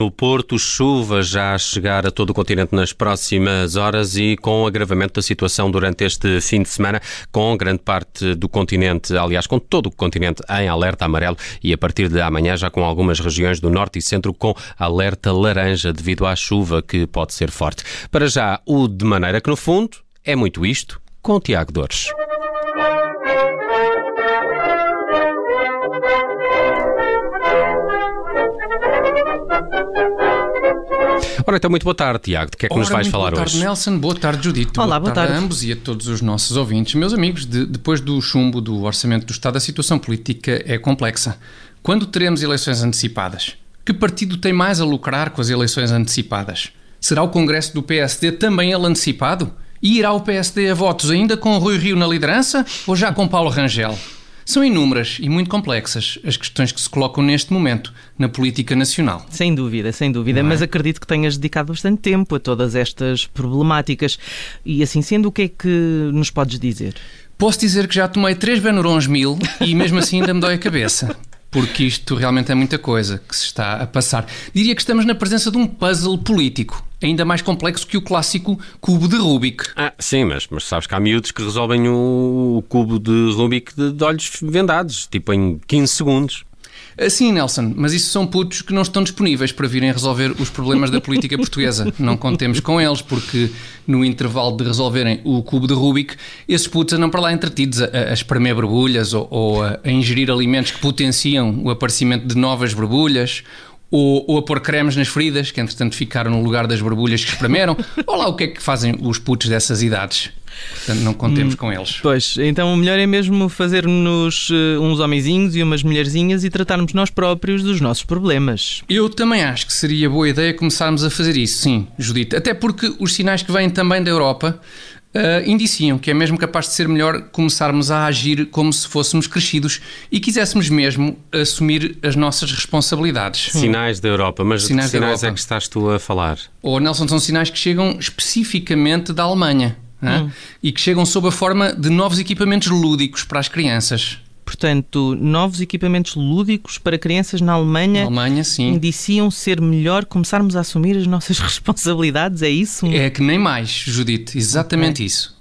No Porto, chuva já a chegar a todo o continente nas próximas horas e com agravamento da situação durante este fim de semana, com grande parte do continente, aliás, com todo o continente em alerta amarelo e a partir de amanhã já com algumas regiões do norte e centro com alerta laranja devido à chuva que pode ser forte. Para já, o de maneira que no fundo é muito isto, com Tiago Dores. Ora, então, muito boa tarde, Tiago. De que é que Ora, nos vais muito falar boa tarde, hoje? Nelson. Boa tarde, Judito. Olá, boa tarde. a ambos e a todos os nossos ouvintes. Meus amigos, de- depois do chumbo do Orçamento do Estado, a situação política é complexa. Quando teremos eleições antecipadas? Que partido tem mais a lucrar com as eleições antecipadas? Será o Congresso do PSD também ele antecipado? E irá o PSD a votos ainda com Rui Rio na liderança ou já com Paulo Rangel? São inúmeras e muito complexas as questões que se colocam neste momento na política nacional. Sem dúvida, sem dúvida, mas acredito que tenhas dedicado bastante tempo a todas estas problemáticas. E assim sendo, o que é que nos podes dizer? Posso dizer que já tomei 3 Benurons mil e mesmo assim ainda me dói a cabeça. Porque isto realmente é muita coisa que se está a passar. Diria que estamos na presença de um puzzle político, ainda mais complexo que o clássico cubo de Rubik. Ah, sim, mas, mas sabes que há miúdos que resolvem o, o cubo de Rubik de, de olhos vendados, tipo em 15 segundos. Sim, Nelson, mas isso são putos que não estão disponíveis para virem resolver os problemas da política portuguesa. Não contemos com eles, porque no intervalo de resolverem o cubo de Rubik, esses putos andam para lá entretidos a, a espremer borbulhas ou, ou a, a ingerir alimentos que potenciam o aparecimento de novas borbulhas. Ou, ou a pôr cremes nas feridas, que entretanto ficaram no lugar das borbulhas que espremeram. Olha lá o que é que fazem os putos dessas idades. Portanto, não contemos com eles. Pois, então o melhor é mesmo fazer-nos eh, uns homenzinhos e umas mulherzinhas e tratarmos nós próprios dos nossos problemas. Eu também acho que seria boa ideia começarmos a fazer isso, sim, Judite. Até porque os sinais que vêm também da Europa ah, indiciam que é mesmo capaz de ser melhor começarmos a agir como se fôssemos crescidos e quiséssemos mesmo assumir as nossas responsabilidades. Sinais da Europa, mas Sinais de que da sinais é que estás tu a falar? Ou, Nelson, são sinais que chegam especificamente da Alemanha hã? e que chegam sob a forma de novos equipamentos lúdicos para as crianças. Portanto, novos equipamentos lúdicos para crianças na Alemanha Na Alemanha, sim. indiciam ser melhor começarmos a assumir as nossas responsabilidades, é isso? É que nem mais, Judite, exatamente isso.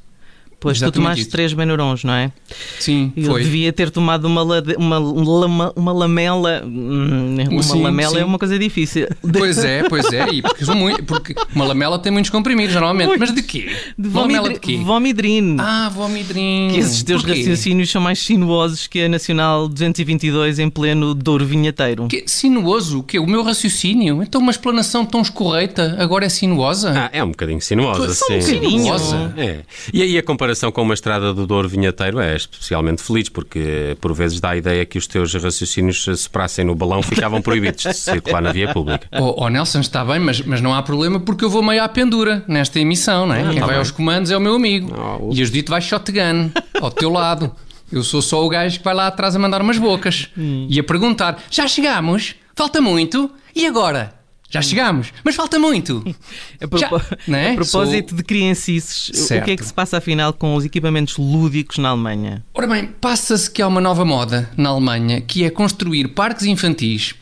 Pois tu exatamente tomaste isso. três Benurons, não é? Sim, Eu foi. devia ter tomado uma, lade- uma, uma, lama- uma lamela. Hum, Uma Sim, lamela sim. é uma coisa difícil. Pois é, pois é, e porque, muito, porque uma lamela tem muitos comprimidos, normalmente. Mas de quê? De lamela de quê? Vomidrine. Ah, vomidrim. que esses teus Porquê? raciocínios são mais sinuosos que a Nacional 222 em pleno Douro Vinheteiro. Que, sinuoso? O quê? O meu raciocínio? Então uma explanação tão escorreita agora é sinuosa? Ah, é um bocadinho sinuosa, Só sim. um bocadinho. Sinuosa. É. E aí a comparação com uma estrada do Douro Vinheteiro é especialmente feliz, porque por vezes dá a ideia que os teus raciocínios se separassem no balão ficavam proibidos de circular na via pública. Oh, oh, Nelson, está bem, mas, mas não há problema porque eu vou meio à pendura nesta emissão, não é? Quem tá vai bem. aos comandos é o meu amigo. Ah, o- E a Judite vai shotgun, ao teu lado. Eu sou só o gajo que vai lá atrás a mandar umas bocas e a perguntar: já chegamos? Falta muito? E agora? Já chegamos, mas falta muito. A, propo- Já, é? a propósito Sou- de criancices, o que é que se passa afinal com os equipamentos lúdicos na Alemanha? Ora bem, passa-se que há uma nova moda na Alemanha que é construir parques infantis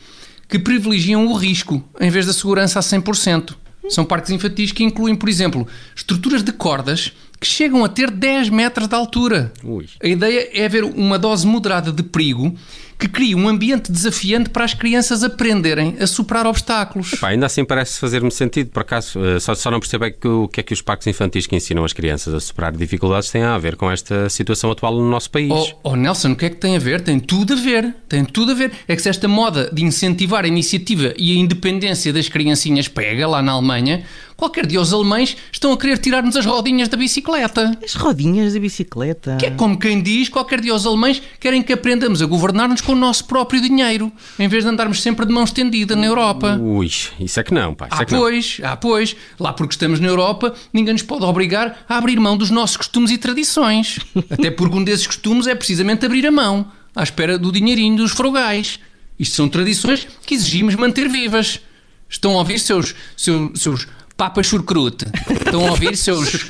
que privilegiam o risco em vez da segurança a 100%. São parques infantis que incluem, por exemplo, estruturas de cordas que chegam a ter 10 metros de altura. Ui. A ideia é haver uma dose moderada de perigo que cria um ambiente desafiante para as crianças aprenderem a superar obstáculos. Pá, ainda assim parece fazer-me sentido, por acaso, eh, só, só não percebo é que o que é que os parques infantis que ensinam as crianças a superar dificuldades têm a ver com esta situação atual no nosso país. Oh, oh, Nelson, o que é que tem a ver? Tem tudo a ver. Tem tudo a ver. É que se esta moda de incentivar a iniciativa e a independência das criancinhas pega lá na Alemanha, qualquer dia os alemães estão a querer tirar-nos as rodinhas da bicicleta. As rodinhas da bicicleta. Que é como quem diz, qualquer dia os alemães querem que aprendamos a governar-nos com o nosso próprio dinheiro, em vez de andarmos sempre de mão estendida na Europa. Ui, isso é que não, pá. Isso Ah, é que não. pois, ah, pois. Lá porque estamos na Europa, ninguém nos pode obrigar a abrir mão dos nossos costumes e tradições. Até porque um desses costumes é precisamente abrir a mão, à espera do dinheirinho dos frugais. Isto são tradições que exigimos manter vivas. Estão a ouvir seus, seus, seus papas churcrute? Estão a ouvir seus...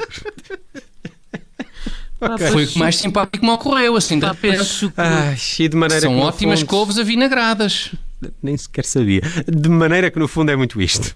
Foi o que mais simpático me ocorreu, assim, de repente. E de maneira São ótimas fundo, couves avinagradas. Nem sequer sabia. De maneira que, no fundo, é muito isto.